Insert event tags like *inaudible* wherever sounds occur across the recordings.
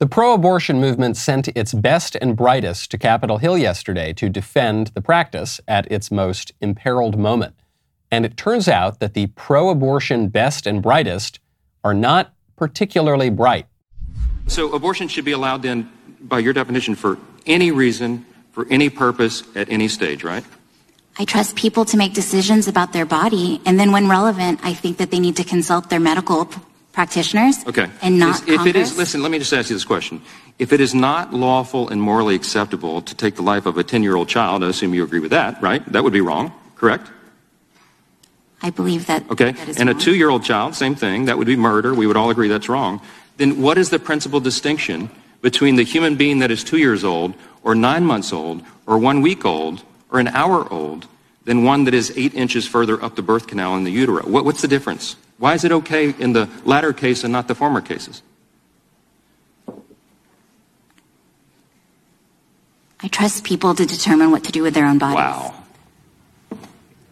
The pro abortion movement sent its best and brightest to Capitol Hill yesterday to defend the practice at its most imperiled moment. And it turns out that the pro abortion best and brightest are not particularly bright. So, abortion should be allowed then, by your definition, for any reason, for any purpose, at any stage, right? I trust people to make decisions about their body, and then when relevant, I think that they need to consult their medical practitioners okay. and not if it is listen let me just ask you this question. If it is not lawful and morally acceptable to take the life of a 10 year old child i assume you agree with that right? That would be wrong correct? I believe that okay. that and wrong. a two year old child same thing. That would be murder. We would all agree that's wrong. Then what is the principal distinction between the human being that is two years old or nine months old or one week old or an hour old than one that is eight inches further up the birth canal in the utero what, what's the difference why is it okay in the latter case and not the former cases? I trust people to determine what to do with their own bodies. Wow.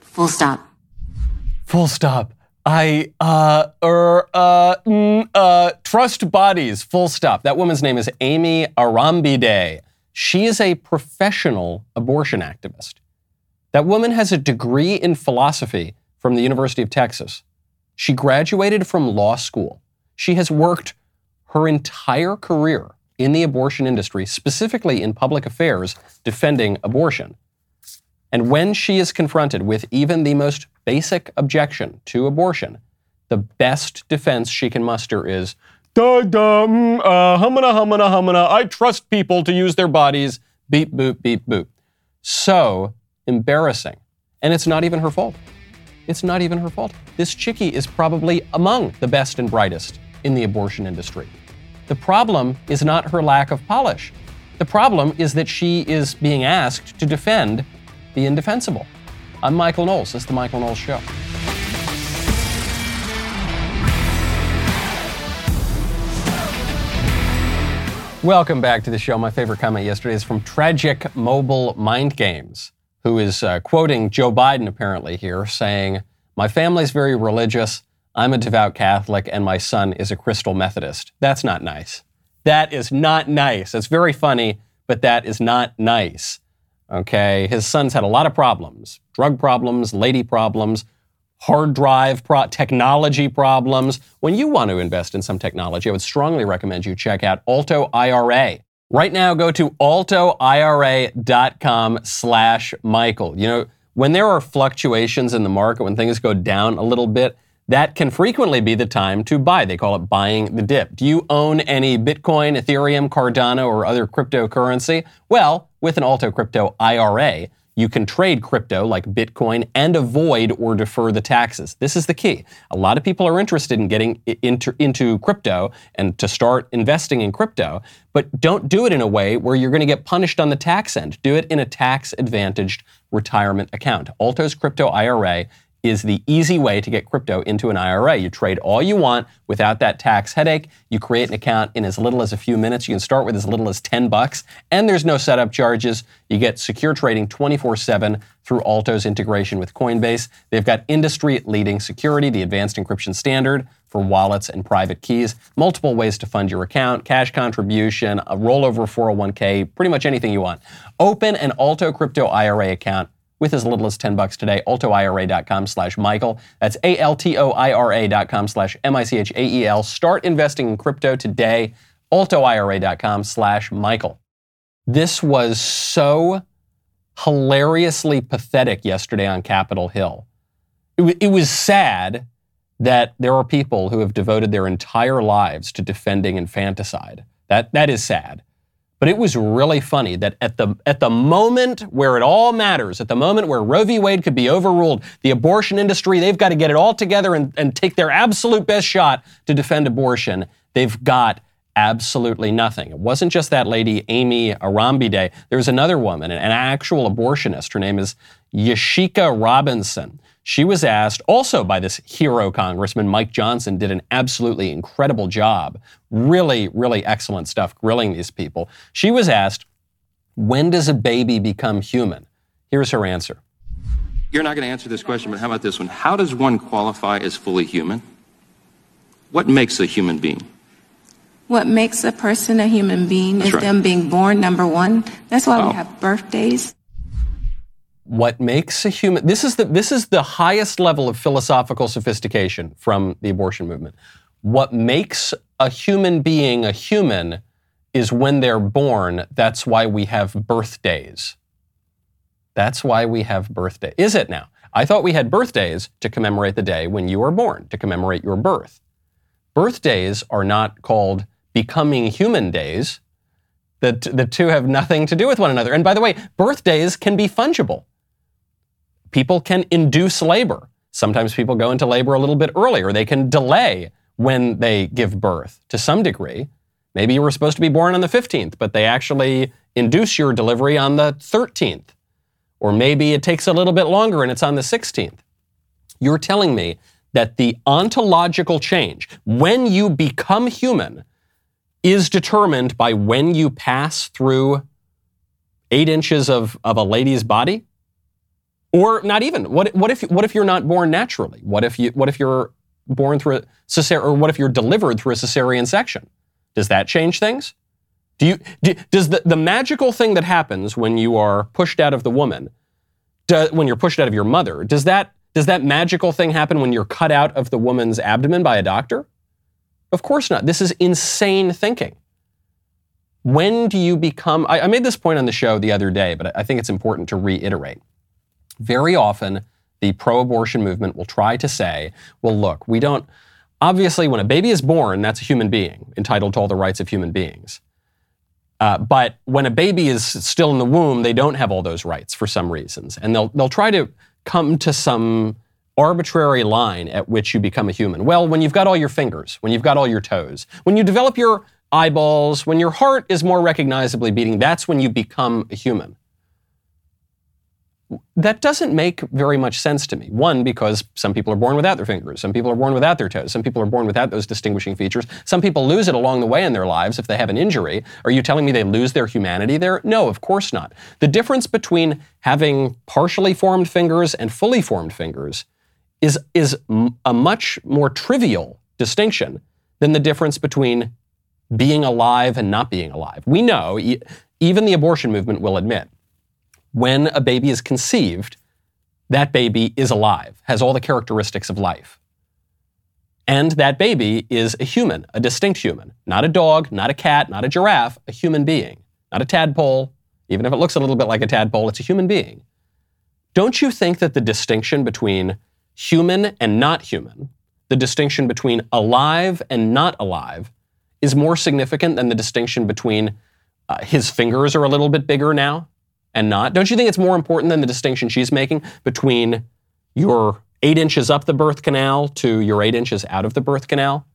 Full stop. Full stop. I uh er uh, mm, uh trust bodies. Full stop. That woman's name is Aimee Arrambide. She is a professional abortion activist. That woman has a degree in philosophy from the University of Texas. She graduated from law school. She has worked her entire career in the abortion industry, specifically in public affairs, defending abortion. And when she is confronted with even the most basic objection to abortion, the best defense she can muster is, da uh, humana, humana, humana, I trust people to use their bodies, beep, boop, beep, boop. So embarrassing. And it's not even her fault. It's not even her fault. This chickie is probably among the best and brightest in the abortion industry. The problem is not her lack of polish. The problem is that she is being asked to defend the indefensible. I'm Michael Knowles. This is The Michael Knowles Show. Welcome back to the show. My favorite comment yesterday is from Tragic Mobile Mind Games who is uh, quoting Joe Biden apparently here, saying, My family's very religious. I'm a devout Catholic, and my son is a Crystal Methodist. That's not nice. That is not nice. It's very funny, but that is not nice. Okay? His son's had a lot of problems drug problems, lady problems, hard drive pro- technology problems. When you want to invest in some technology, I would strongly recommend you check out Alto IRA. Right now, go to altoira.com slash Michael. You know, when there are fluctuations in the market, when things go down a little bit, that can frequently be the time to buy. They call it buying the dip. Do you own any Bitcoin, Ethereum, Cardano, or other cryptocurrency? Well, with an Alto Crypto IRA, you can trade crypto like Bitcoin and avoid or defer the taxes. This is the key. A lot of people are interested in getting into, into crypto and to start investing in crypto, but don't do it in a way where you're going to get punished on the tax end. Do it in a tax advantaged retirement account. Alto's Crypto IRA is the easy way to get crypto into an IRA. You trade all you want without that tax headache. You create an account in as little as a few minutes. You can start with as little as 10 bucks, and there's no setup charges. You get secure trading 24/7 through Alto's integration with Coinbase. They've got industry-leading security, the advanced encryption standard for wallets and private keys, multiple ways to fund your account, cash contribution, a rollover 401k, pretty much anything you want. Open an Alto Crypto IRA account with as little as 10 bucks today. AltoIRA.com slash Michael. That's A-L-T-O-I-R-A dot com slash M-I-C-H-A-E-L. Start investing in crypto today. AltoIRA.com slash Michael. This was so hilariously pathetic yesterday on Capitol Hill. It, w- it was sad that there are people who have devoted their entire lives to defending infanticide. That, that is sad. But it was really funny that at the, at the moment where it all matters, at the moment where Roe v. Wade could be overruled, the abortion industry, they've got to get it all together and, and take their absolute best shot to defend abortion. They've got absolutely nothing. It wasn't just that lady, Aimee Arrambide. There was another woman, an actual abortionist. Her name is Yashica Robinson. She was asked also by this hero congressman, Mike Johnson, did an absolutely incredible job. Really, really excellent stuff grilling these people. She was asked, when does a baby become human? Here's her answer. You're not going to answer this question, but how about this one? How does one qualify as fully human? What makes a human being? What makes a person a human being That's is right. them being born, number one. That's why Oh. we have birthdays. What makes a human this is the this is the highest level of philosophical sophistication from the abortion movement. What makes a human being a human is when they're born. That's why we have birthdays. That's why we have birthday is it now? I thought we had birthdays to commemorate the day when you were born to commemorate your birth. Birthdays are not called becoming human days. The, the two have nothing to do with one another. And by the way birthdays can be fungible people can induce labor. Sometimes people go into labor a little bit earlier. They can delay when they give birth to some degree. Maybe you were supposed to be born on the 15th, but they actually induce your delivery on the 13th. Or maybe it takes a little bit longer and it's on the 16th. You're telling me that the ontological change, when you become human, is determined by when you pass through eight inches of, of a lady's body? Or not even. What, what if what if you're not born naturally? What if you what if you're born through a cesar or what if you're delivered through a cesarean section? Does that change things? Do you do, does the, the magical thing that happens when you are pushed out of the woman, do, when you're pushed out of your mother, does that does that magical thing happen when you're cut out of the woman's abdomen by a doctor? Of course not. This is insane thinking. When do you become? I, I made this point on the show the other day, but I think it's important to reiterate very often the pro abortion movement will try to say, well, look, we don't, obviously, when a baby is born, that's a human being entitled to all the rights of human beings. Uh, but when a baby is still in the womb, they don't have all those rights for some reasons. And they'll, they'll try to come to some arbitrary line at which you become a human. Well, when you've got all your fingers, when you've got all your toes, when you develop your eyeballs, when your heart is more recognizably beating, that's when you become a human that doesn't make very much sense to me. One, because some people are born without their fingers, some people are born without their toes, some people are born without those distinguishing features. Some people lose it along the way in their lives if they have an injury. Are you telling me they lose their humanity there? No, of course not. The difference between having partially formed fingers and fully formed fingers is, is a much more trivial distinction than the difference between being alive and not being alive. We know, e- even the abortion movement will admit, when a baby is conceived, that baby is alive, has all the characteristics of life. And that baby is a human, a distinct human, not a dog, not a cat, not a giraffe, a human being, not a tadpole. Even if it looks a little bit like a tadpole, it's a human being. Don't you think that the distinction between human and not human, the distinction between alive and not alive, is more significant than the distinction between uh, his fingers are a little bit bigger now and not? Don't you think it's more important than the distinction she's making between your eight inches up the birth canal to your eight inches out of the birth canal?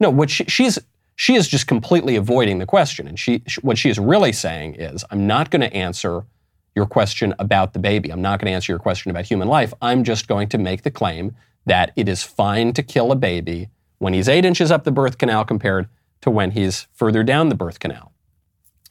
No, what she, she's she is just completely avoiding the question, and she what she is really saying is, I'm not going to answer your question about the baby. I'm not going to answer your question about human life. I'm just going to make the claim that it is fine to kill a baby when he's eight inches up the birth canal compared to when he's further down the birth canal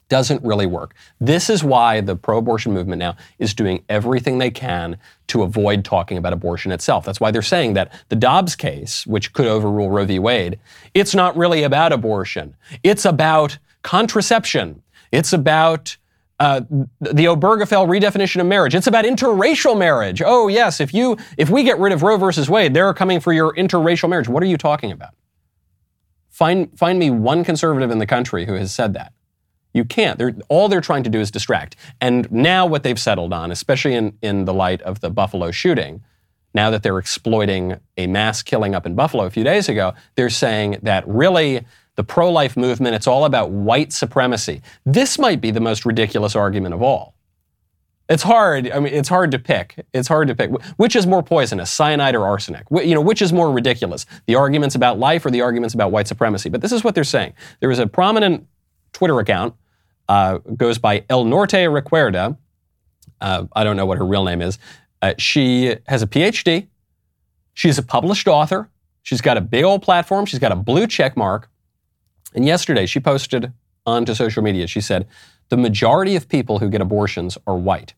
doesn't really work. This is why the pro abortion movement now is doing everything they can to avoid talking about abortion itself. That's why they're saying that the Dobbs case, which could overrule Roe v. Wade, it's not really about abortion. It's about contraception. It's about uh, the Obergefell redefinition of marriage. It's about interracial marriage. Oh yes, if you if we get rid of Roe versus Wade, they're coming for your interracial marriage. What are you talking about? Find find me one conservative in the country who has said that. You can't. They're, all they're trying to do is distract. And now what they've settled on, especially in, in the light of the Buffalo shooting, now that they're exploiting a mass killing up in Buffalo a few days ago, they're saying that really the pro life movement, it's all about white supremacy. This might be the most ridiculous argument of all. It's hard. I mean, it's hard to pick. It's hard to pick. Which is more poisonous, cyanide or arsenic? You know, which is more ridiculous, the arguments about life or the arguments about white supremacy? But this is what they're saying. There is a prominent Twitter account, uh, goes by El Norte Recuerda. Uh, I don't know what her real name is. Uh, she has a PhD. She's a published author. She's got a big old platform. She's got a blue check mark. And yesterday she posted onto social media, she said, the majority of people who get abortions are white.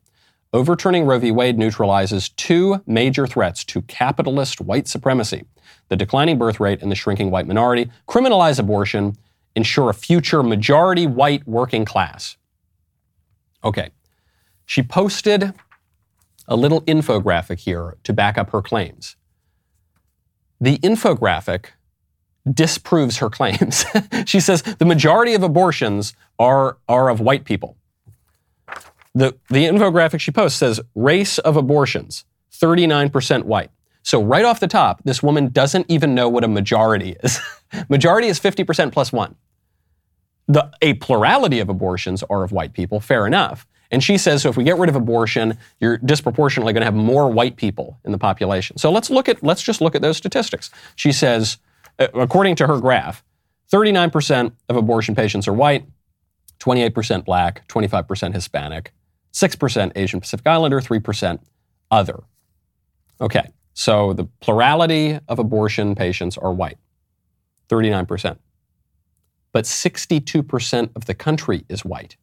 Overturning Roe v. Wade neutralizes two major threats to capitalist white supremacy the declining birth rate and the shrinking white minority. Criminalize abortion, ensure a future majority white working class. Okay. She posted a little infographic here to back up her claims. The infographic disproves her claims. *laughs* she says the majority of abortions are, are of white people. The, the infographic she posts says race of abortions, 39% white. So, right off the top, this woman doesn't even know what a majority is. *laughs* majority is 50% plus one. The, a plurality of abortions are of white people, fair enough. And she says, so if we get rid of abortion, you're disproportionately going to have more white people in the population. So let's look at, let's just look at those statistics. She says, uh, according to her graph, 39% of abortion patients are white, 28% black, 25% Hispanic, 6% Asian Pacific Islander, 3% other. Okay, so the plurality of abortion patients are white, 39%. But 62% of the country is white.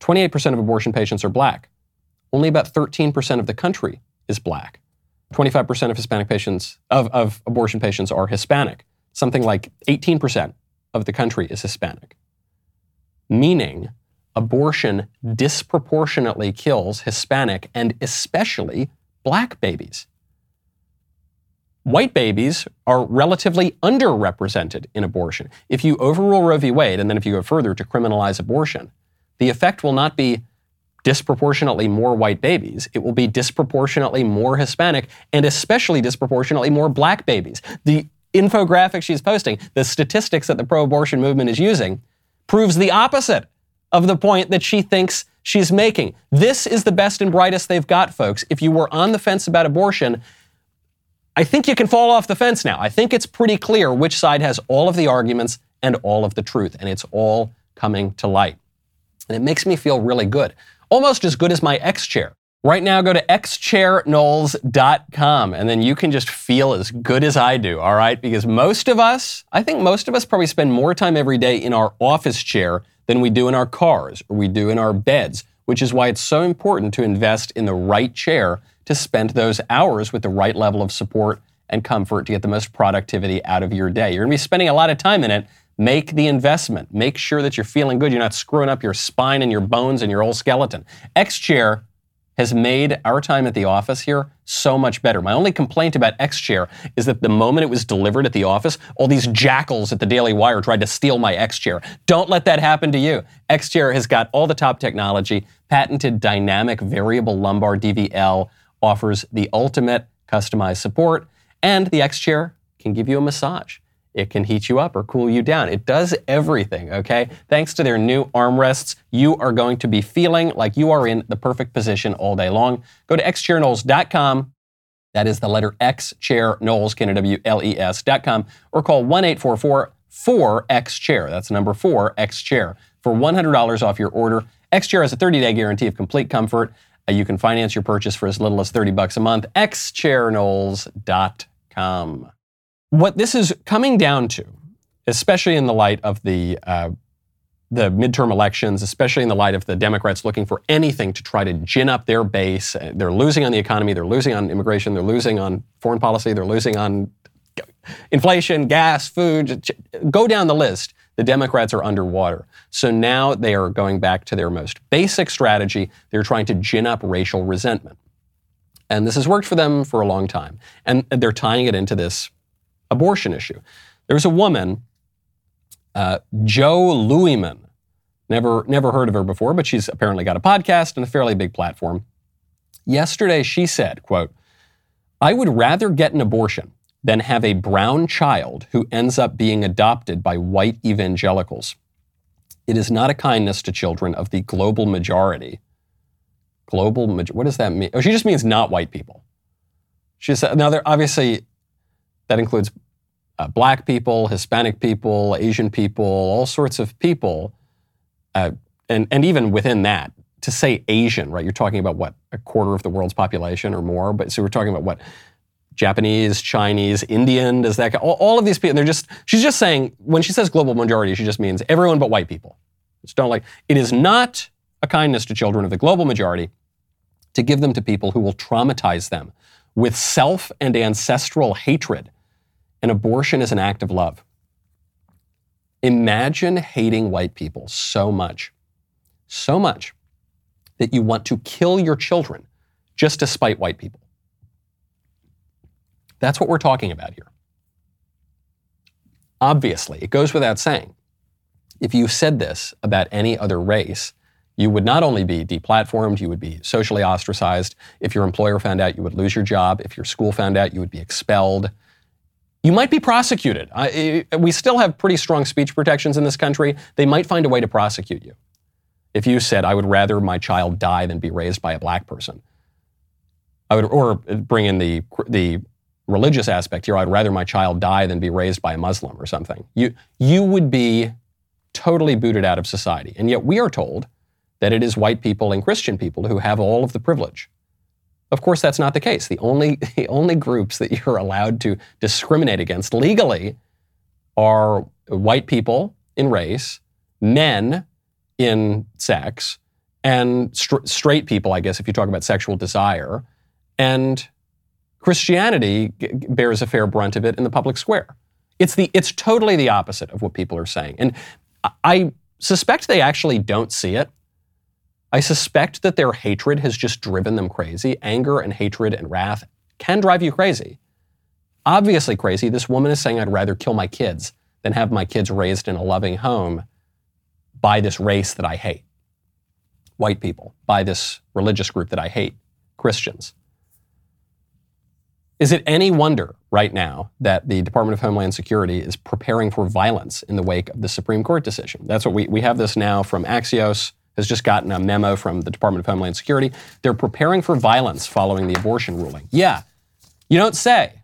28% of abortion patients are black. Only about 13% of the country is black. 25% of Hispanic patients, of, of abortion patients are Hispanic. Something like 18% of the country is Hispanic. Meaning, abortion disproportionately kills Hispanic and especially black babies. White babies are relatively underrepresented in abortion. If you overrule Roe v. Wade, and then if you go further to criminalize abortion, the effect will not be disproportionately more white babies. It will be disproportionately more Hispanic and especially disproportionately more black babies. The infographic she's posting, the statistics that the pro abortion movement is using, proves the opposite of the point that she thinks she's making. This is the best and brightest they've got, folks. If you were on the fence about abortion, I think you can fall off the fence now. I think it's pretty clear which side has all of the arguments and all of the truth, and it's all coming to light. And it makes me feel really good, almost as good as my X chair. Right now, go to xchairknowles.com and then you can just feel as good as I do, all right? Because most of us, I think most of us probably spend more time every day in our office chair than we do in our cars or we do in our beds, which is why it's so important to invest in the right chair to spend those hours with the right level of support and comfort to get the most productivity out of your day. You're gonna be spending a lot of time in it Make the investment. Make sure that you're feeling good. You're not screwing up your spine and your bones and your whole skeleton. X Chair has made our time at the office here so much better. My only complaint about X Chair is that the moment it was delivered at the office, all these jackals at the Daily Wire tried to steal my X Chair. Don't let that happen to you. X Chair has got all the top technology, patented dynamic variable lumbar DVL, offers the ultimate customized support, and the X Chair can give you a massage. It can heat you up or cool you down. It does everything, okay? Thanks to their new armrests, you are going to be feeling like you are in the perfect position all day long. Go to xchairknowles.com. That is the letter X chair Knowles, E S.com, or call 1 844 4X chair. That's number 4 X chair for $100 off your order. X chair has a 30 day guarantee of complete comfort. Uh, you can finance your purchase for as little as 30 bucks a month. xchairknowles.com what this is coming down to, especially in the light of the uh, the midterm elections, especially in the light of the Democrats looking for anything to try to gin up their base. Uh, they're losing on the economy, they're losing on immigration, they're losing on foreign policy, they're losing on inflation, gas, food. Go down the list. The Democrats are underwater. So now they are going back to their most basic strategy. They're trying to gin up racial resentment. And this has worked for them for a long time. And they're tying it into this abortion issue. There was a woman, uh, Jo Luehmann. Never, never heard of her before, but she's apparently got a podcast and a fairly big platform. Yesterday, she said, quote, I would rather get an abortion than have a brown child who ends up being adopted by white evangelicals. It is not a kindness to children of the global majority. Global, what does that mean? Oh, she just means not white people. She said, now, there obviously that includes uh, black people, Hispanic people, Asian people, all sorts of people. Uh, and, and even within that, to say Asian, right? You're talking about what, a quarter of the world's population or more. But so we're talking about what, Japanese, Chinese, Indian, does that, all, all of these people, they're just, she's just saying, when she says global majority, she just means everyone but white people. Don't like, it is not a kindness to children of the global majority to give them to people who will traumatize them with self and ancestral hatred an abortion is an act of love. Imagine hating white people so much, so much that you want to kill your children just to spite white people. That's what we're talking about here. Obviously, it goes without saying. If you said this about any other race, you would not only be deplatformed, you would be socially ostracized. If your employer found out, you would lose your job. If your school found out, you would be expelled. You might be prosecuted. I, we still have pretty strong speech protections in this country. They might find a way to prosecute you. If you said, I would rather my child die than be raised by a black person, I would, or bring in the, the religious aspect here, I'd rather my child die than be raised by a Muslim or something. You, you would be totally booted out of society. And yet we are told that it is white people and Christian people who have all of the privilege. Of course, that's not the case. The only, *laughs* the only groups that you're allowed to discriminate against legally are white people in race, men in sex, and straight people, I guess, if you talk about sexual desire, and Christianity bears a fair brunt of it in the public square. It's, the, it's totally the opposite of what people are saying. And I suspect they actually don't see it. I suspect that their hatred has just driven them crazy. Anger and hatred and wrath can drive you crazy. Obviously, crazy. This woman is saying, I'd rather kill my kids than have my kids raised in a loving home by this race that I hate. White people, by this religious group that I hate, Christians. Is it any wonder right now that the Department of Homeland Security is preparing for violence in the wake of the Supreme Court decision? That's what we, we have this now from Axios, has just gotten a memo from the Department of Homeland Security. They're preparing for violence following the abortion ruling. Yeah, you don't say.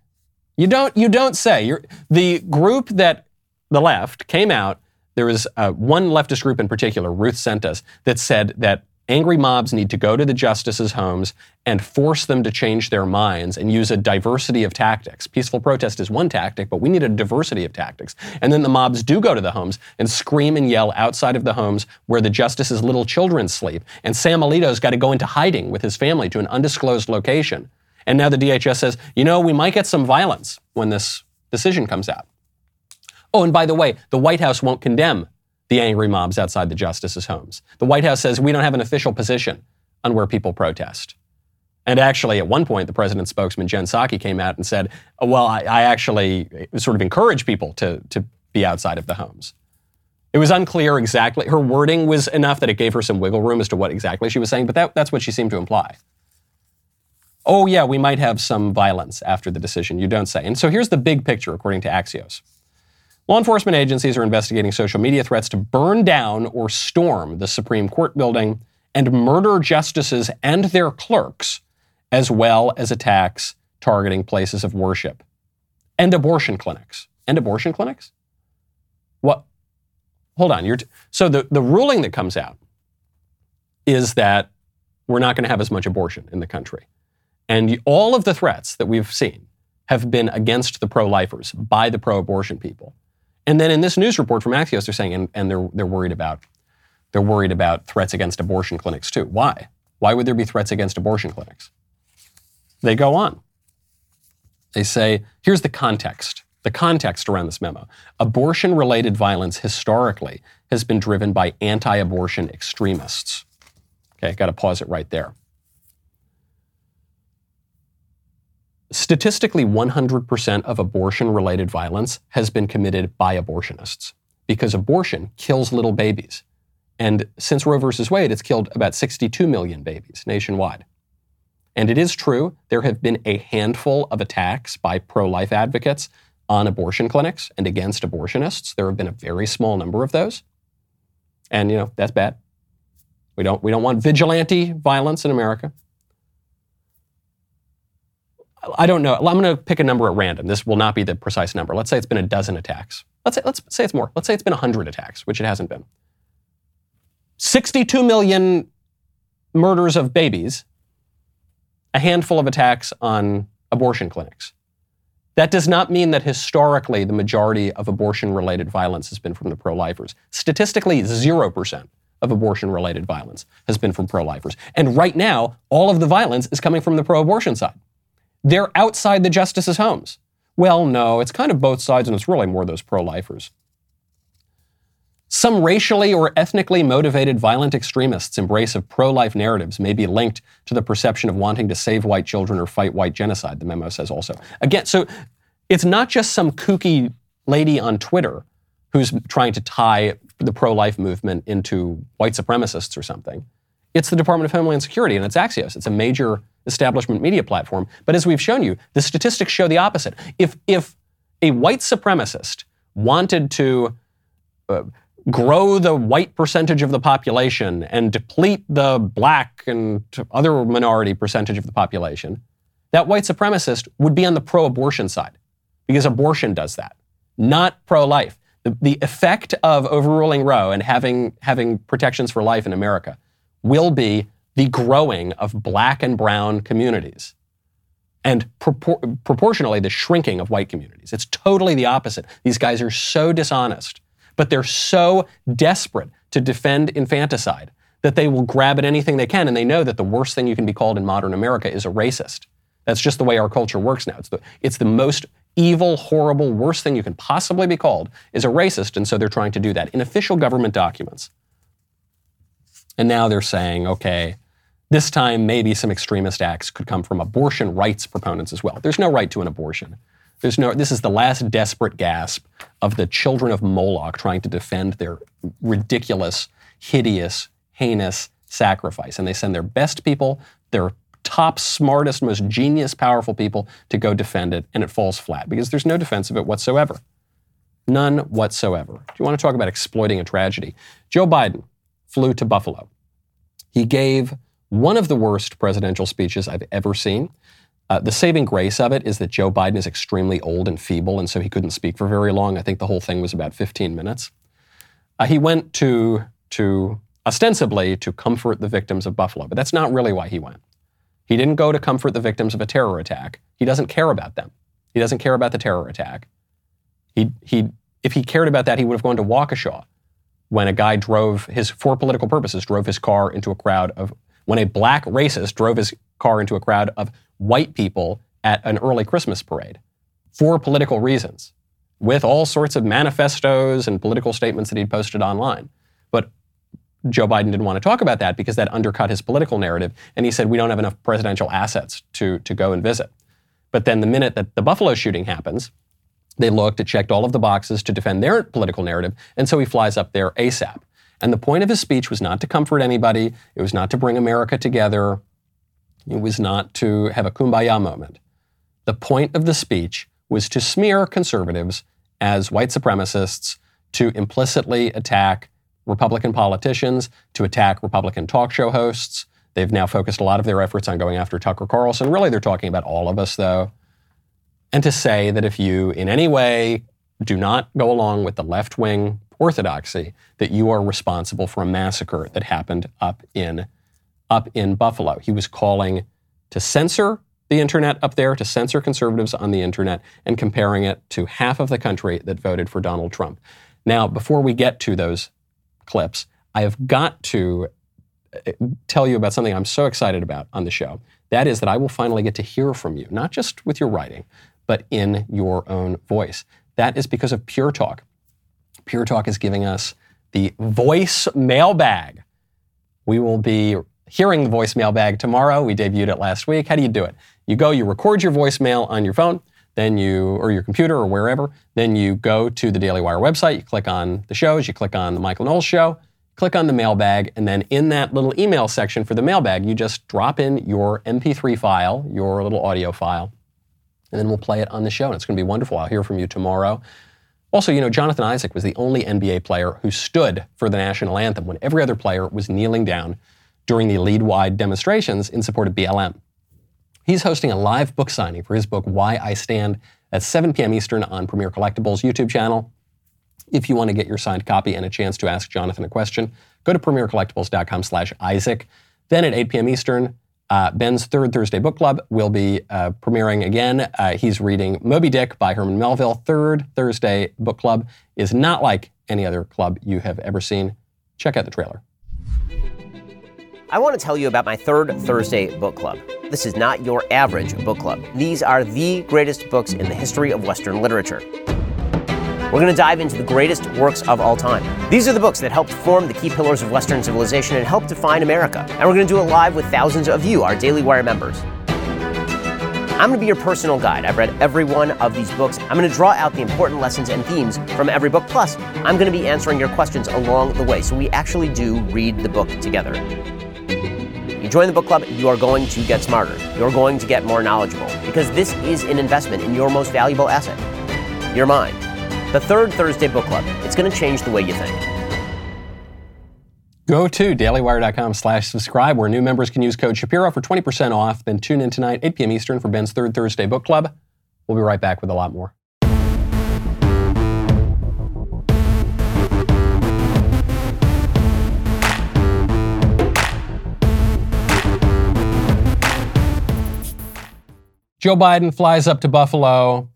You don't, you don't say. You're, the group that the left came out, there was uh, one leftist group in particular, Ruth sent us, that said that Angry mobs need to go to the justices' homes and force them to change their minds and use a diversity of tactics. Peaceful protest is one tactic, but we need a diversity of tactics. And then the mobs do go to the homes and scream and yell outside of the homes where the justices' little children sleep. And Sam Alito's got to go into hiding with his family to an undisclosed location. And now the DHS says, you know, we might get some violence when this decision comes out. Oh, and by the way, the White House won't condemn the angry mobs outside the justices' homes. The White House says we don't have an official position on where people protest. And actually, at one point, the president's spokesman, Jen Psaki, came out and said, oh, Well, I, I actually sort of encourage people to, to be outside of the homes. It was unclear exactly. Her wording was enough that it gave her some wiggle room as to what exactly she was saying, but that, that's what she seemed to imply. Oh, yeah, we might have some violence after the decision. You don't say. And so here's the big picture, according to Axios. Law enforcement agencies are investigating social media threats to burn down or storm the Supreme Court building and murder justices and their clerks, as well as attacks targeting places of worship and abortion clinics. And abortion clinics? What? Hold on. You're t- so the, the ruling that comes out is that we're not going to have as much abortion in the country. And all of the threats that we've seen have been against the pro lifers by the pro abortion people. And then in this news report from Axios, they're saying, and, and they're, they're worried about they're worried about threats against abortion clinics too. Why? Why would there be threats against abortion clinics? They go on. They say, here's the context. The context around this memo. Abortion related violence historically has been driven by anti abortion extremists. Okay, got to pause it right there. Statistically, 100% of abortion related violence has been committed by abortionists because abortion kills little babies. And since Roe versus Wade, it's killed about 62 million babies nationwide. And it is true, there have been a handful of attacks by pro life advocates on abortion clinics and against abortionists. There have been a very small number of those. And, you know, that's bad. We don't, we don't want vigilante violence in America. I don't know. I'm going to pick a number at random. This will not be the precise number. Let's say it's been a dozen attacks. Let's say, let's say it's more. Let's say it's been 100 attacks, which it hasn't been. 62 million murders of babies, a handful of attacks on abortion clinics. That does not mean that historically the majority of abortion related violence has been from the pro lifers. Statistically, 0% of abortion related violence has been from pro lifers. And right now, all of the violence is coming from the pro abortion side. They're outside the justices' homes. Well, no, it's kind of both sides, and it's really more those pro lifers. Some racially or ethnically motivated violent extremists' embrace of pro life narratives may be linked to the perception of wanting to save white children or fight white genocide, the memo says also. Again, so it's not just some kooky lady on Twitter who's trying to tie the pro life movement into white supremacists or something. It's the Department of Homeland Security and it's Axios. It's a major establishment media platform. But as we've shown you, the statistics show the opposite. If, if a white supremacist wanted to uh, grow the white percentage of the population and deplete the black and other minority percentage of the population, that white supremacist would be on the pro abortion side because abortion does that, not pro life. The, the effect of overruling Roe and having, having protections for life in America will be the growing of black and brown communities and propor- proportionally the shrinking of white communities. It's totally the opposite. These guys are so dishonest but they're so desperate to defend infanticide that they will grab at anything they can. And they know that the worst thing you can be called in modern America is a racist. That's just the way our culture works now. It's the, it's the most evil, horrible, worst thing you can possibly be called is a racist. And so they're trying to do that in official government documents. And now they're saying, okay, this time maybe some extremist acts could come from abortion rights proponents as well. There's no right to an abortion. There's no, this is the last desperate gasp of the children of Moloch trying to defend their ridiculous, hideous, heinous sacrifice. And they send their best people, their top, smartest, most genius, powerful people to go defend it, and it falls flat because there's no defense of it whatsoever. None whatsoever. Do you want to talk about exploiting a tragedy? Joe Biden flew to Buffalo. He gave one of the worst presidential speeches I've ever seen. Uh, the saving grace of it is that Joe Biden is extremely old and feeble, and so he couldn't speak for very long. I think the whole thing was about 15 minutes. Uh, he went to, to ostensibly to comfort the victims of Buffalo, but that's not really why he went. He didn't go to comfort the victims of a terror attack. He doesn't care about them. He doesn't care about the terror attack. He, he, if he cared about that, he would have gone to Waukesha when a guy drove his, for political purposes, drove his car into a crowd of, when a black racist drove his car into a crowd of white people at an early Christmas parade for political reasons, with all sorts of manifestos and political statements that he'd posted online. But Joe Biden didn't want to talk about that because that undercut his political narrative. And he said, we don't have enough presidential assets to, to go and visit. But then the minute that the Buffalo shooting happens, they looked, it checked all of the boxes to defend their political narrative. And so he flies up there ASAP. And the point of his speech was not to comfort anybody, it was not to bring America together. It was not to have a kumbaya moment. The point of the speech was to smear conservatives as white supremacists, to implicitly attack Republican politicians, to attack Republican talk show hosts. They've now focused a lot of their efforts on going after Tucker Carlson. Really, they're talking about all of us, though. And to say that if you in any way do not go along with the left wing orthodoxy, that you are responsible for a massacre that happened up in up in Buffalo. He was calling to censor the internet up there, to censor conservatives on the internet, and comparing it to half of the country that voted for Donald Trump. Now, before we get to those clips, I have got to uh, tell you about something I'm so excited about on the show. That is that I will finally get to hear from you, not just with your writing, but in your own voice. That is because of Pure Talk. Pure Talk is giving us the voice mailbag. We will be hearing the voicemail bag tomorrow. We debuted it last week. How do you do it? You go, you record your voicemail on your phone, then you, or your computer or wherever, then you go to the Daily Wire website, you click on the shows, you click on the Michael Knowles show, click on the mailbag, and then in that little email section for the mailbag, you just drop in your MP3 file, your little audio file, and then we'll play it on the show. And it's going to be wonderful. I'll hear from you tomorrow. Also, you know, Jonathan Isaac was the only NBA player who stood for the national anthem when every other player was kneeling down during the lead wide demonstrations in support of BLM. He's hosting a live book signing for his book, Why I Stand, at 7 p.m. Eastern on Premier Collectibles YouTube channel. If you want to get your signed copy and a chance to ask Jonathan a question, go to premiercollectibles.com slash Isaac. Then at 8 p.m. Eastern, uh, Ben's third Thursday book club will be uh, premiering again. Uh, he's reading Moby Dick by Herman Melville. Third Thursday book club is not like any other club you have ever seen. Check out the trailer. I want to tell you about my third Thursday book club. This is not your average book club. These are the greatest books in the history of Western literature. We're going to dive into the greatest works of all time. These are the books that helped form the key pillars of Western civilization and helped define America. And we're going to do it live with thousands of you, our Daily Wire members. I'm going to be your personal guide. I've read every one of these books. I'm going to draw out the important lessons and themes from every book. Plus, I'm going to be answering your questions along the way. So we actually do read the book together. You join the book club, you are going to get smarter. You're going to get more knowledgeable because this is an investment in your most valuable asset, your mind. The third Thursday book club. It's going to change the way you think. Go to dailywire.com slash subscribe where new members can use code Shapiro for 20% off. Then tune in tonight, 8 p.m. Eastern for Ben's third Thursday book club. We'll be right back with a lot more. Joe Biden flies up to Buffalo.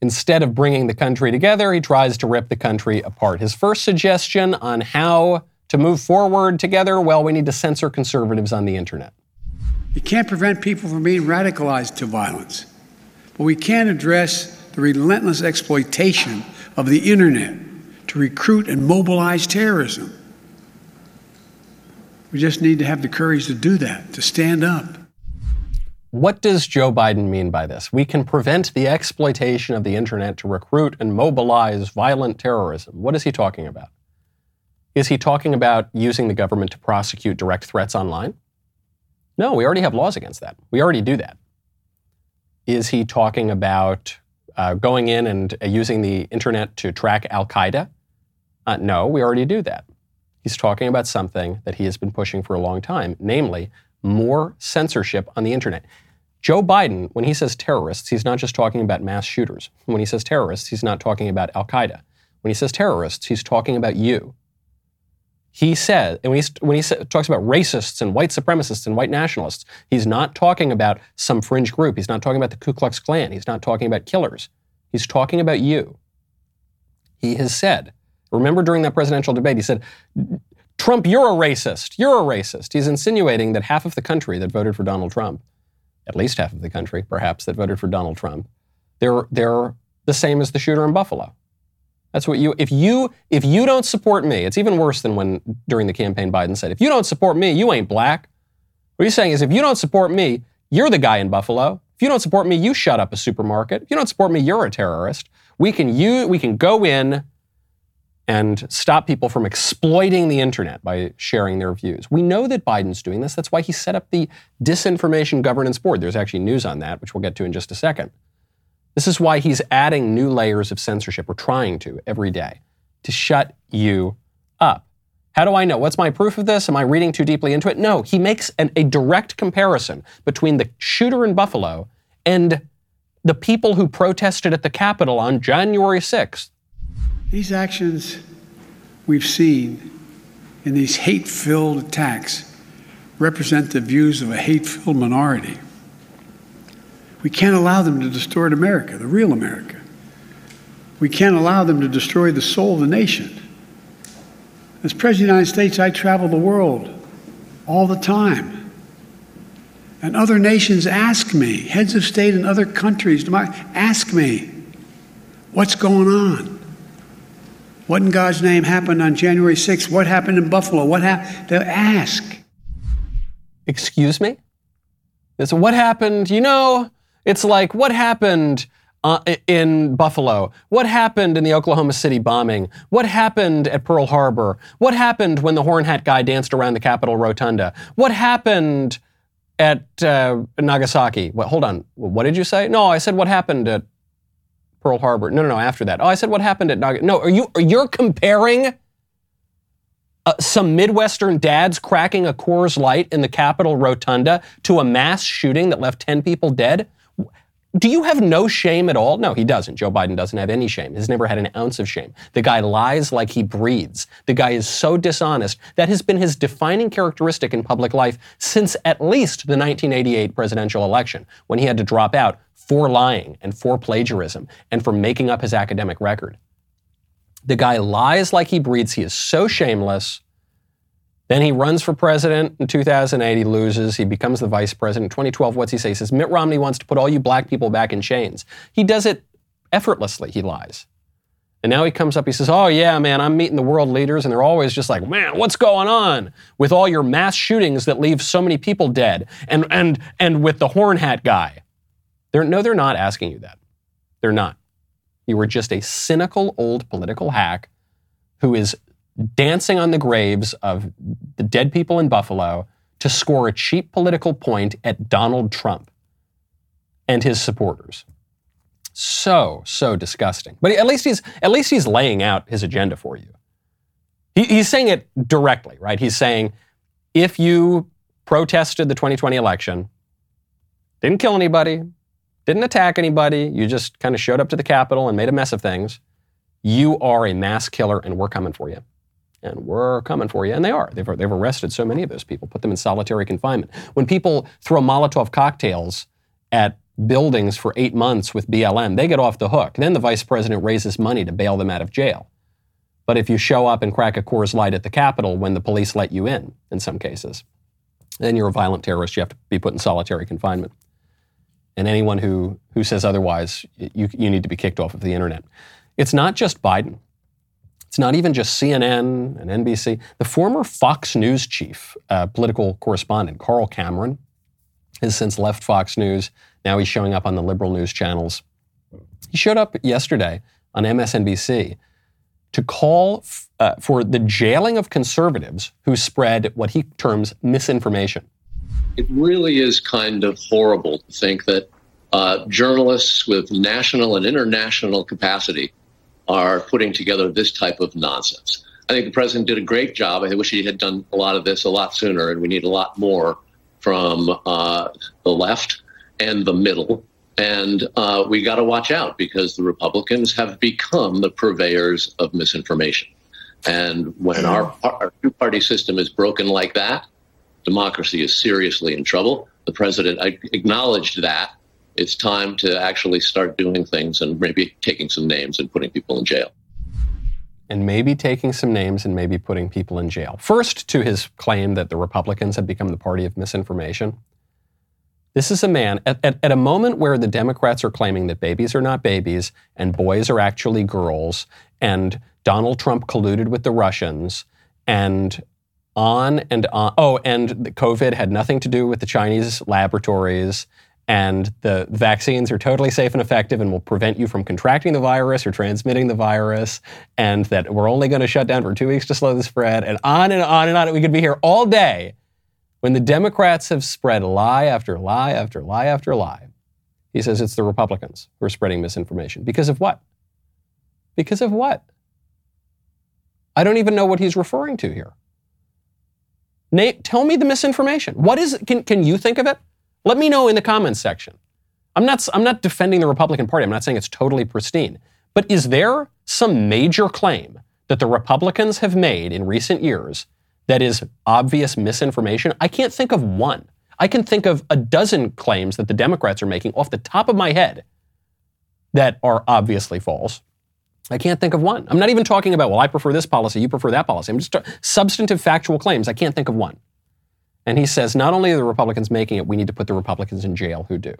Instead of bringing the country together, he tries to rip the country apart. His first suggestion on how to move forward together, well, we need to censor conservatives on the internet. You can't prevent people from being radicalized to violence, but we can address the relentless exploitation of the internet to recruit and mobilize terrorism. We just need to have the courage to do that, to stand up. What does Joe Biden mean by this? We can prevent the exploitation of the internet to recruit and mobilize violent terrorism. What is he talking about? Is he talking about using the government to prosecute direct threats online? No, we already have laws against that. We already do that. Is he talking about uh, going in and uh, using the internet to track Al Qaeda? Uh, no, we already do that. He's talking about something that he has been pushing for a long time, namely more censorship on the internet. Joe Biden, when he says terrorists, he's not just talking about mass shooters. When he says terrorists, he's not talking about Al Qaeda. When he says terrorists, he's talking about you. He said, and when he, when he talks about racists and white supremacists and white nationalists, he's not talking about some fringe group. He's not talking about the Ku Klux Klan. He's not talking about killers. He's talking about you. He has said, remember during that presidential debate, he said, Trump, you're a racist. You're a racist. He's insinuating that half of the country that voted for Donald Trump, at least half of the country, perhaps, that voted for Donald Trump, they're, they're the same as the shooter in Buffalo. That's what you if you if you don't support me, it's even worse than when during the campaign Biden said, if you don't support me, you ain't black. What he's saying is if you don't support me, you're the guy in Buffalo. If you don't support me, you shut up a supermarket. If you don't support me, you're a terrorist. We can you we can go in and stop people from exploiting the internet by sharing their views. We know that Biden's doing this. That's why he set up the Disinformation Governance Board. There's actually news on that, which we'll get to in just a second. This is why he's adding new layers of censorship, or trying to every day, to shut you up. How do I know? What's my proof of this? Am I reading too deeply into it? No, he makes an, a direct comparison between the shooter in Buffalo and the people who protested at the Capitol on January 6th. These actions we've seen in these hate filled attacks represent the views of a hate filled minority. We can't allow them to distort America, the real America. We can't allow them to destroy the soul of the nation. As President of the United States, I travel the world all the time. And other nations ask me, heads of state in other countries ask me, what's going on? What in God's name happened on January 6th? What happened in Buffalo? What happened? They ask. Excuse me? It's what happened? You know, it's like what happened uh, in Buffalo? What happened in the Oklahoma City bombing? What happened at Pearl Harbor? What happened when the horn hat guy danced around the Capitol Rotunda? What happened at uh, Nagasaki? What, hold on. What did you say? No, I said what happened at Pearl Harbor. No, no, no. After that. Oh, I said what happened at. No, are you are you comparing uh, some Midwestern dads cracking a Coors Light in the Capitol Rotunda to a mass shooting that left ten people dead? Do you have no shame at all? No, he doesn't. Joe Biden doesn't have any shame. He's never had an ounce of shame. The guy lies like he breathes. The guy is so dishonest. That has been his defining characteristic in public life since at least the 1988 presidential election, when he had to drop out for lying and for plagiarism and for making up his academic record. The guy lies like he breathes. He is so shameless. Then he runs for president in 2008. He loses. He becomes the vice president. 2012, what's he say? He says, Mitt Romney wants to put all you black people back in chains. He does it effortlessly, he lies. And now he comes up, he says, Oh, yeah, man, I'm meeting the world leaders, and they're always just like, Man, what's going on with all your mass shootings that leave so many people dead? And, and, and with the horn hat guy. They're, no, they're not asking you that. They're not. You were just a cynical old political hack who is dancing on the graves of the dead people in Buffalo to score a cheap political point at Donald Trump and his supporters. So, so disgusting. But at least he's at least he's laying out his agenda for you. He, he's saying it directly, right? He's saying if you protested the 2020 election, didn't kill anybody, didn't attack anybody, you just kind of showed up to the Capitol and made a mess of things, you are a mass killer and we're coming for you and we're coming for you. And they are. They've, they've arrested so many of those people, put them in solitary confinement. When people throw Molotov cocktails at buildings for eight months with BLM, they get off the hook. Then the vice president raises money to bail them out of jail. But if you show up and crack a Coors Light at the Capitol when the police let you in, in some cases, then you're a violent terrorist. You have to be put in solitary confinement. And anyone who, who says otherwise, you, you need to be kicked off of the internet. It's not just Biden. It's not even just CNN and NBC. The former Fox News chief, uh, political correspondent, Carl Cameron, has since left Fox News. Now he's showing up on the liberal news channels. He showed up yesterday on MSNBC to call f- uh, for the jailing of conservatives who spread what he terms misinformation. It really is kind of horrible to think that uh, journalists with national and international capacity are putting together this type of nonsense. I think the president did a great job. I wish he had done a lot of this a lot sooner, and we need a lot more from uh, the left and the middle. And uh, we got to watch out because the Republicans have become the purveyors of misinformation. And when our, our two party system is broken like that, democracy is seriously in trouble. The president acknowledged that it's time to actually start doing things and maybe taking some names and putting people in jail. And maybe taking some names and maybe putting people in jail. First, to his claim that the Republicans had become the party of misinformation. This is a man at, at, at, a moment where the Democrats are claiming that babies are not babies and boys are actually girls, and Donald Trump colluded with the Russians, and on and on. Oh, and COVID had nothing to do with the Chinese laboratories, and the vaccines are totally safe and effective and will prevent you from contracting the virus or transmitting the virus, and that we're only going to shut down for two weeks to slow the spread, and on and on and on. We could be here all day when the Democrats have spread lie after lie after lie after lie. He says it's the Republicans who are spreading misinformation. Because of what? Because of what? I don't even know what he's referring to here. Nate, tell me the misinformation. What is? Can, can you think of it? Let me know in the comments section. I'm not, I'm not defending the Republican Party. I'm not saying it's totally pristine. But is there some major claim that the Republicans have made in recent years that is obvious misinformation? I can't think of one. I can think of a dozen claims that the Democrats are making off the top of my head that are obviously false. I can't think of one. I'm not even talking about, well, I prefer this policy, you prefer that policy. I'm just substantive factual claims. I can't think of one. And he says not only are the Republicans making it, we need to put the Republicans in jail who do.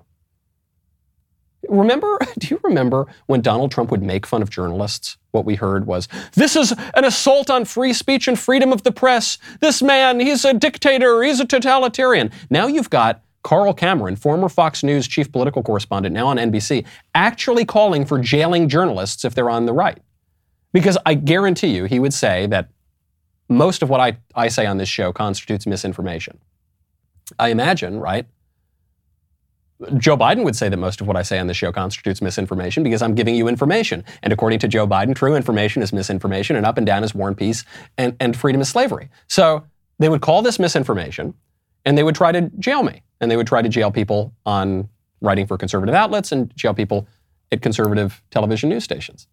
Remember, *laughs* do you remember when Donald Trump would make fun of journalists? What we heard was, this is an assault on free speech and freedom of the press. This man, he's a dictator, he's a totalitarian. Now you've got Carl Cameron, former Fox News chief political correspondent, now on NBC, actually calling for jailing journalists if they're on the right. Because I guarantee you, he would say that most of what I, I say on this show constitutes misinformation. I imagine, right? Joe Biden would say that most of what I say on this show constitutes misinformation because I'm giving you information. And according to Joe Biden, true information is misinformation, and up and down is war and peace, and, and freedom is slavery. So they would call this misinformation, and they would try to jail me. And they would try to jail people on writing for conservative outlets and jail people at conservative television news stations.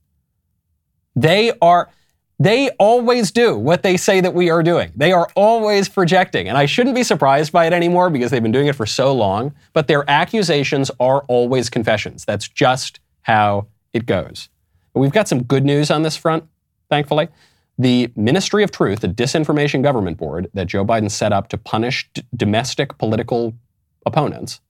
They are they always do what they say that we are doing. They are always projecting. And I shouldn't be surprised by it anymore because they've been doing it for so long. But their accusations are always confessions. That's just how it goes. But we've got some good news on this front, thankfully. The Ministry of Truth, the disinformation governance board that Joe Biden set up to punish d- domestic political opponents,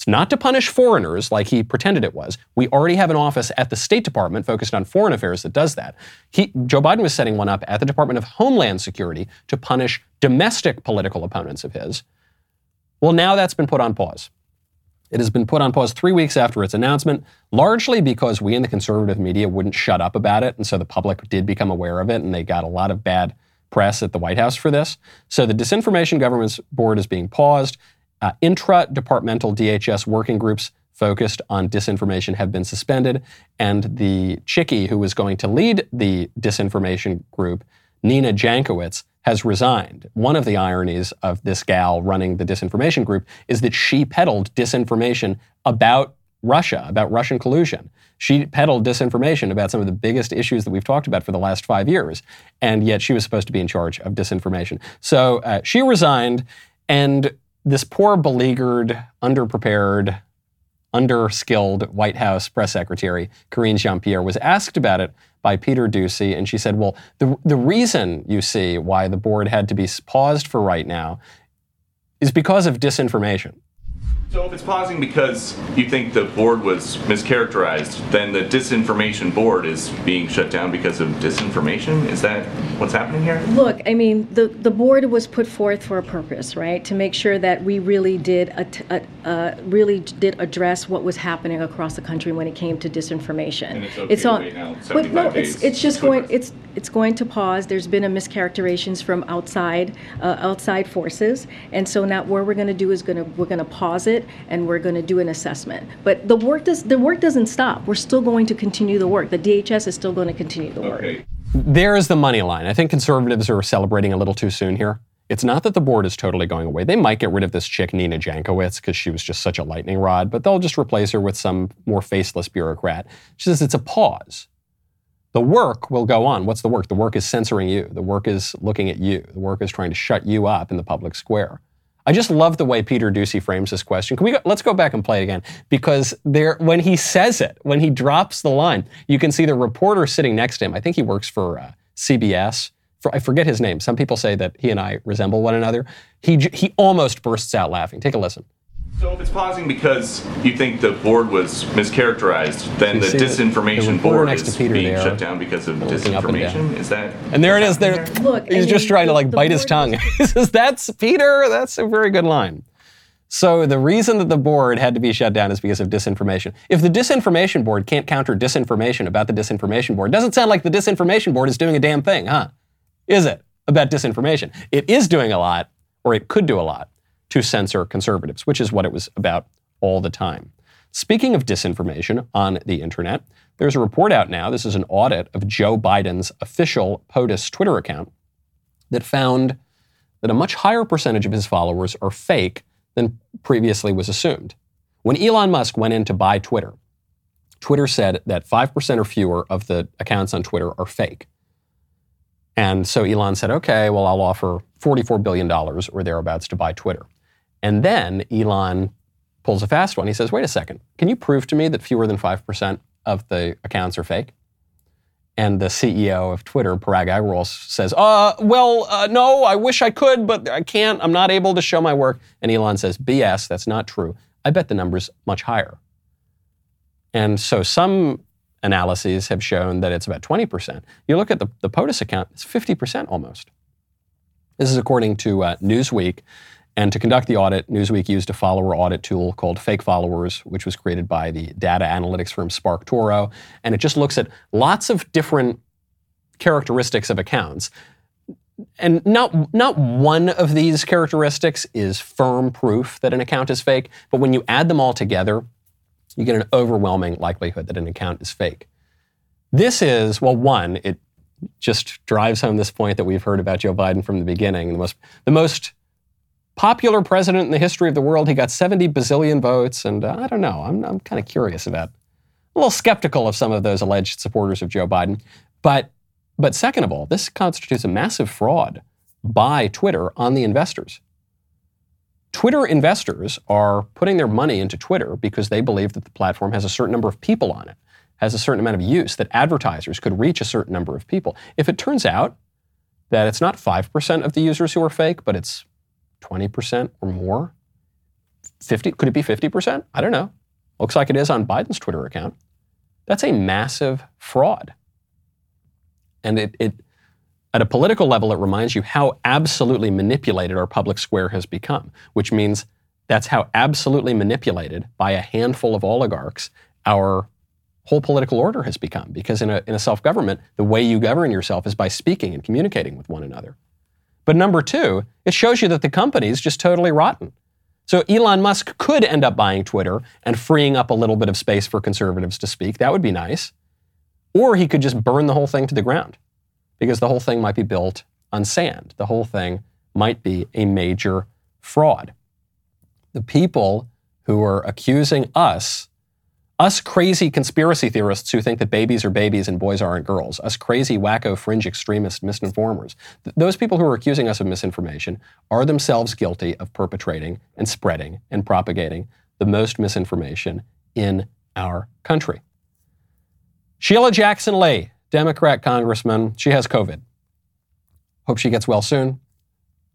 It's not to punish foreigners like he pretended it was. We already have an office at the State Department focused on foreign affairs that does that. He, Joe Biden was setting one up at the Department of Homeland Security to punish domestic political opponents of his. Well, now that's been put on pause. It has been put on pause three weeks after its announcement, largely because we in the conservative media wouldn't shut up about it. And so the public did become aware of it, and they got a lot of bad press at the White House for this. So the Disinformation Governance Board is being paused. Uh, intra departmental DHS working groups focused on disinformation have been suspended, and the chickie who was going to lead the disinformation group, Nina Jankowicz, has resigned. One of the ironies of this gal running the disinformation group is that she peddled disinformation about Russia, about Russian collusion. She peddled disinformation about some of the biggest issues that we've talked about for the last five years, and yet she was supposed to be in charge of disinformation. So uh, she resigned, and this poor, beleaguered, underprepared, underskilled White House press secretary, Karine Jean Pierre, was asked about it by Peter Doocy, and she said, Well, the, the reason you see why the board had to be paused for right now is because of disinformation. So if it's pausing because you think the board was mischaracterized, then the disinformation board is being shut down because of disinformation? Is that what's happening here? Look, I mean, the, the board was put forth for a purpose, right? To make sure that we really did a, uh, really did address what was happening across the country when it came to disinformation. And it's okay wait now, but no, it's it's just going it's it's going to pause. There's been a mischaracterizations from outside uh, outside forces, and so now what we're going to do is going to we're going to pause it and we're going to do an assessment. But the work does the work doesn't stop. We're still going to continue the work. The DHS is still going to continue the work. Okay. There is the money line. I think conservatives are celebrating a little too soon here. It's not that the board is totally going away. They might get rid of this chick, Nina Jankowicz, because she was just such a lightning rod, but they'll just replace her with some more faceless bureaucrat. She says it's a pause. The work will go on. What's the work? The work is censoring you. The work is looking at you. The work is trying to shut you up in the public square. I just love the way Peter Doocy frames this question. Can we go, let's go back and play it again because there when he says it, when he drops the line, you can see the reporter sitting next to him. I think he works for uh, CBS. For, I forget his name. Some people say that he and I resemble one another. He he almost bursts out laughing. Take a listen. So if it's pausing because you think the board was mischaracterized, then the see the- the disinformation reporter board next to is Peter being there, shut down because of looking up and down. disinformation? Is that And there it is. There. Look, I he's just mean, trying to the- like the bite his board tongue. *laughs* he says, "That's Peter. That's a very good line." So the reason that the board had to be shut down is because of disinformation. If the disinformation board can't counter disinformation about the disinformation board, it doesn't sound like the disinformation board is doing a damn thing, huh? Is it about disinformation? It is doing a lot, or it could do a lot, to censor conservatives, which is what it was about all the time. Speaking of disinformation on the internet, there's a report out now. This is an audit of Joe Biden's official POTUS Twitter account that found that a much higher percentage of his followers are fake than previously was assumed. When Elon Musk went in to buy Twitter, Twitter said that 5% or fewer of the accounts on Twitter are fake. And so Elon said, okay, well, I'll offer $44 billion or thereabouts to buy Twitter. And then Elon pulls a fast one. He says, wait a second, can you prove to me that fewer than 5% of the accounts are fake? And the CEO of Twitter, Parag Agrawal, says, uh, well, uh, no, I wish I could, but I can't. I'm not able to show my work. And Elon says, BS, that's not true. I bet the number's much higher. And so some analyses have shown that it's about 20%. You look at the, the POTUS account, it's 50% almost. This is according to uh, Newsweek. And to conduct the audit, Newsweek used a follower audit tool called Fake Followers, which was created by the data analytics firm SparkToro. And it just looks at lots of different characteristics of accounts. And not, not one of these characteristics is firm proof that an account is fake, but when you add them all together, you get an overwhelming likelihood that an account is fake. This is, well, one, it just drives home this point that we've heard about Joe Biden from the beginning. The most, the most popular president in the history of the world. He got 70 bazillion votes, and uh, I don't know. I'm, I'm kind of curious about, a little skeptical of some of those alleged supporters of Joe Biden. But, but second of all, this constitutes a massive fraud by Twitter on the investors. Twitter investors are putting their money into Twitter because they believe that the platform has a certain number of people on it, has a certain amount of use, that advertisers could reach a certain number of people. If it turns out that it's not 5% of the users who are fake, but it's 20% or more, 50, could it be 50%? I don't know. Looks like it is on Biden's Twitter account. That's a massive fraud. And it, it, at a political level, it reminds you how absolutely manipulated our public square has become, which means that's how absolutely manipulated by a handful of oligarchs our whole political order has become. Because in a, in a self government, the way you govern yourself is by speaking and communicating with one another. But number two, it shows you that the company is just totally rotten. So Elon Musk could end up buying Twitter and freeing up a little bit of space for conservatives to speak. That would be nice. Or he could just burn the whole thing to the ground because the whole thing might be built on sand. The whole thing might be a major fraud. The people who are accusing us us crazy conspiracy theorists who think that babies are babies and boys aren't girls, us crazy, wacko, fringe extremist misinformers, th- those people who are accusing us of misinformation are themselves guilty of perpetrating and spreading and propagating the most misinformation in our country. Sheila Jackson Lee, Democrat congressman, she has COVID. Hope she gets well soon.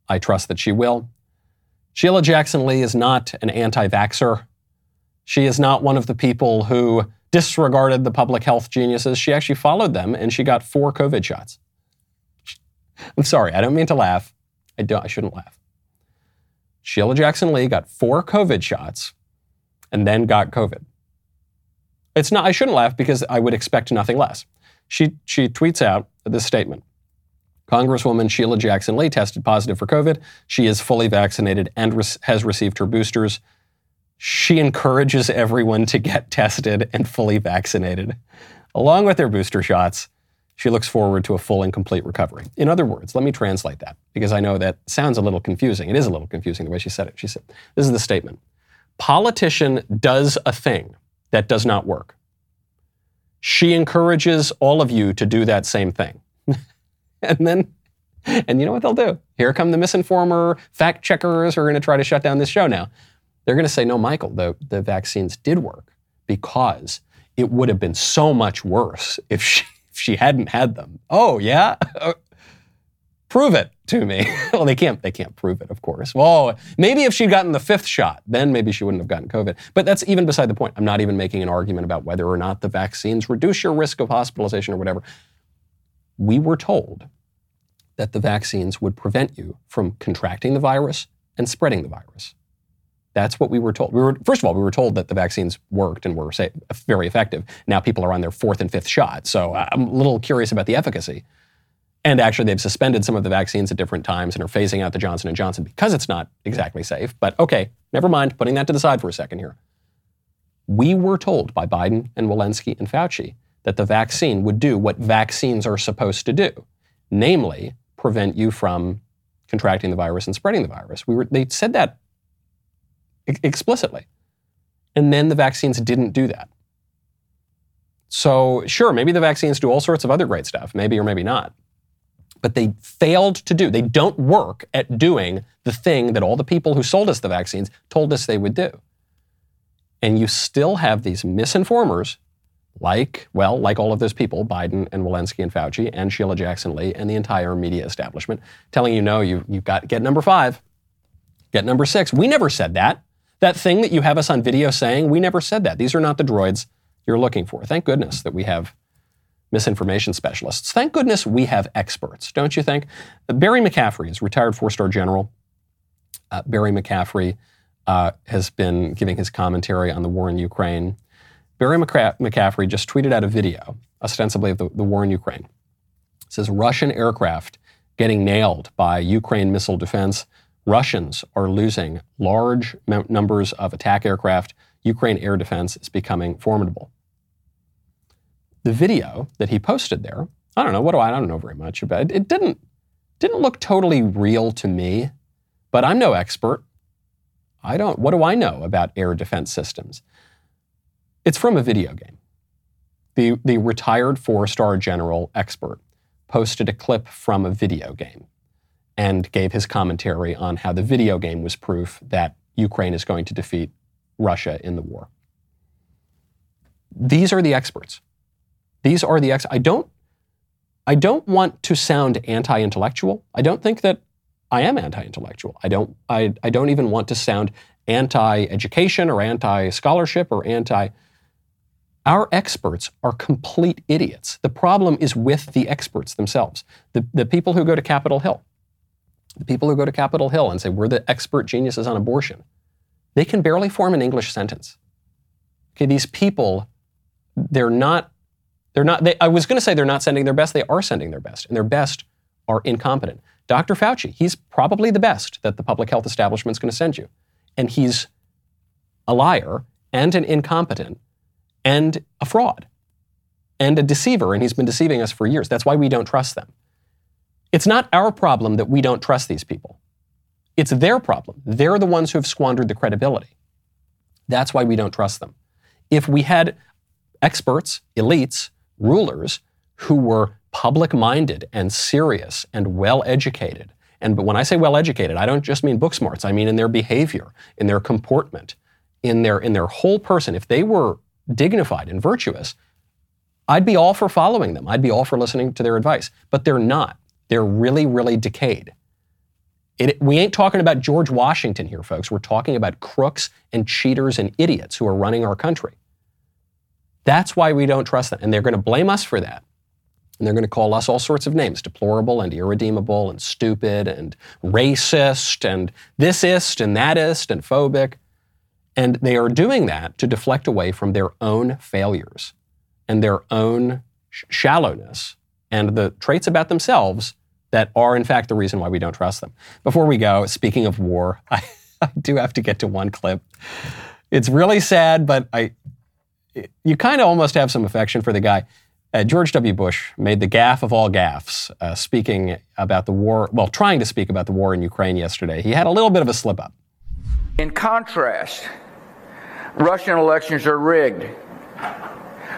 I trust that she will. Sheila Jackson Lee is not an anti vaxxer. She is not one of the people who disregarded the public health geniuses. She actually followed them and she got four COVID shots. I'm sorry, I don't mean to laugh. I, don't, I shouldn't laugh. Sheila Jackson Lee got four COVID shots and then got COVID. It's not, I shouldn't laugh because I would expect nothing less. She, she tweets out this statement Congresswoman Sheila Jackson Lee tested positive for COVID. She is fully vaccinated and re- has received her boosters. She encourages everyone to get *laughs* tested and fully vaccinated. Along with their booster shots, she looks forward to a full and complete recovery. In other words, let me translate that because I know that sounds a little confusing. It is a little confusing the way she said it. She said, This is the statement Politician does a thing that does not work. She encourages all of you to do that same thing. *laughs* and then, and you know what they'll do? Here come the misinformer, fact checkers who are going to try to shut down this show now. They're going to say, no, Michael, the, the vaccines did work because it would have been so much worse if she, if she hadn't had them. Oh, yeah? *laughs* prove it to me. *laughs* well, they can't, they can't prove it, of course. Well, maybe if she'd gotten the fifth shot, then maybe she wouldn't have gotten COVID. But that's even beside the point. I'm not even making an argument about whether or not the vaccines reduce your risk of hospitalization or whatever. We were told that the vaccines would prevent you from contracting the virus and spreading the virus. That's what we were told. We were, first of all, we were told that the vaccines worked and were say, very effective. Now people are on their fourth and fifth shot. So uh, I'm a little curious about the efficacy. And actually, they've suspended some of the vaccines at different times and are phasing out the Johnson & Johnson because it's not exactly safe. But okay, never mind, putting that to the side for a second here. We were told by Biden and Walensky and Fauci that the vaccine would do what vaccines are supposed to do, namely prevent you from contracting the virus and spreading the virus. We were, they said that explicitly. And then the vaccines didn't do that. So, sure, maybe the vaccines do all sorts of other great stuff, maybe or maybe not. But they failed to do, they don't work at doing the thing that all the people who sold us the vaccines told us they would do. And you still have these misinformers, like, well, like all of those people, Biden and Walensky and Fauci and Sheila Jackson Lee and the entire media establishment, telling you, no, you, you've got to get number five, get number six. We never said that. That thing that you have us on video saying, we never said that. These are not the droids you're looking for. Thank goodness that we have misinformation specialists. Thank goodness we have experts, don't you think? Barry McCaffrey is retired four star general. Uh, Barry McCaffrey uh, has been giving his commentary on the war in Ukraine. Barry McCaffrey just tweeted out a video, ostensibly of the, the war in Ukraine. It says Russian aircraft getting nailed by Ukraine missile defense. Russians are losing large numbers of attack aircraft. Ukraine air defense is becoming formidable. The video that he posted there, I don't know, what do I, I don't know very much about it. It didn't, didn't look totally real to me, but I'm no expert. I don't, what do I know about air defense systems? It's from a video game. The, the retired four star general expert posted a clip from a video game and gave his commentary on how the video game was proof that Ukraine is going to defeat Russia in the war. These are the experts. These are the ex. I don't. I don't want to sound anti-intellectual. I don't think that I am anti-intellectual. I don't. I, I don't even want to sound anti education or anti scholarship or anti. Our experts are complete idiots. The problem is with the experts themselves, the, the people who go to Capitol Hill. The people who go to Capitol Hill and say, we're the expert geniuses on abortion, they can barely form an English sentence. Okay, these people, they're not, they're not, they, I was going to say they're not sending their best. They are sending their best, and their best are incompetent. Dr. Fauci, he's probably the best that the public health establishment's going to send you. And he's a liar and an incompetent and a fraud and a deceiver, and he's been deceiving us for years. That's why we don't trust them. It's not our problem that we don't trust these people. It's their problem. They're the ones who have squandered the credibility. That's why we don't trust them. If we had experts, elites, rulers who were public minded and serious and well educated, and but when I say well educated, I don't just mean book smarts, I mean in their behavior, in their comportment, in their in their whole person. If they were dignified and virtuous, I'd be all for following them. I'd be all for listening to their advice. But they're not. They're really, really decayed. It, we ain't talking about George Washington here, folks. We're talking about crooks and cheaters and idiots who are running our country. That's why we don't trust them. And they're going to blame us for that. And they're going to call us all sorts of names deplorable and irredeemable and stupid and racist and thisist and thatist and phobic. And they are doing that to deflect away from their own failures and their own sh- shallowness and the traits about themselves that are, in fact, the reason why we don't trust them. Before we go, speaking of war, *laughs* I, I do have to get to one clip. It's really sad, but I, you kind of almost have some affection for the guy. Uh, George W. Bush made the gaffe of all gaffes, uh, speaking about the war, well, trying to speak about the war in Ukraine yesterday. He had a little bit of a slip up. In contrast, Russian elections are rigged.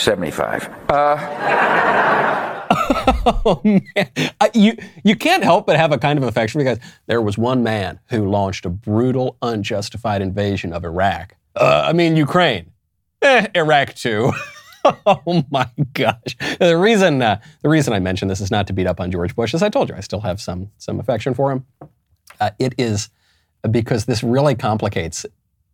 75. Uh, *laughs* oh, man. I, you, you can't help but have a kind of affection because there was one man who launched a brutal, unjustified invasion of Iraq. Uh, I mean, Ukraine. Eh, Iraq too. *laughs* oh my gosh! The reason uh, the reason I mention this is not to beat up on George Bush, as I told you, I still have some some affection for him. Uh, it is because this really complicates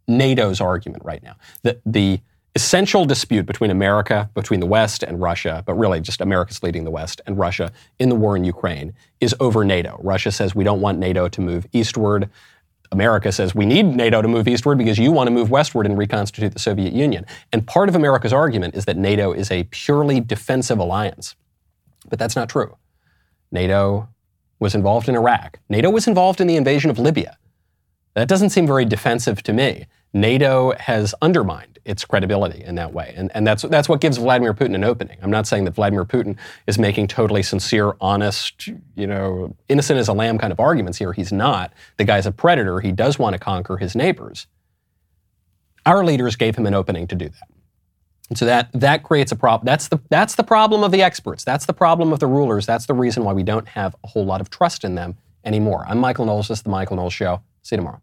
NATO's argument right now. The the essential dispute between America, between the West and Russia, but really just America's leading the West and Russia in the war in Ukraine is over NATO. Russia says we don't want NATO to move eastward. America says we need NATO to move eastward because you want to move westward and reconstitute the Soviet Union. And part of America's argument is that NATO is a purely defensive alliance. But that's not true. NATO was involved in Iraq. NATO was involved in the invasion of Libya. That doesn't seem very defensive to me. NATO has undermined its credibility in that way. And, and that's, that's what gives Vladimir Putin an opening. I'm not saying that Vladimir Putin is making totally sincere, honest, you know, innocent as a lamb kind of arguments here. He's not. The guy's a predator. He does want to conquer his neighbors. Our leaders gave him an opening to do that. And so that, that creates a problem. That's the, that's the problem of the experts. That's the problem of the rulers. That's the reason why we don't have a whole lot of trust in them anymore. I'm Michael Knowles. This is The Michael Knowles Show. See you tomorrow.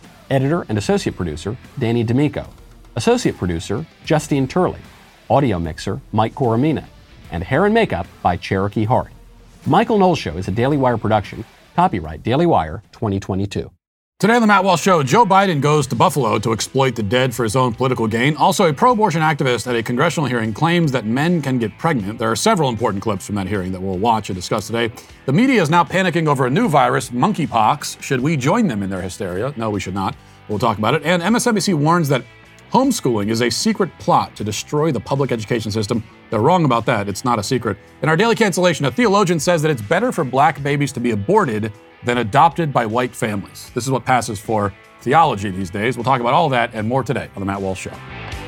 Editor and associate producer, Danny D'Amico. Associate producer, Justine Turley. Audio mixer, Mike Coromina. And hair and makeup by Cherokee Hart. Michael Knowles Show is a Daily Wire production. Copyright Daily Wire 2022. Today on the Matt Walsh Show, Joe Biden goes to Buffalo to exploit the dead for his own political gain. Also, a pro abortion activist at a congressional hearing claims that men can get pregnant. There are several important clips from that hearing that we'll watch and discuss today. The media is now panicking over a new virus, monkeypox. Should we join them in their hysteria? No, we should not. We'll talk about it. And MSNBC warns that homeschooling is a secret plot to destroy the public education system. They're wrong about that. It's not a secret. In our daily cancellation, a theologian says that it's better for black babies to be aborted than adopted by white families. This is what passes for theology these days. We'll talk about all that and more today on The Matt Walsh Show.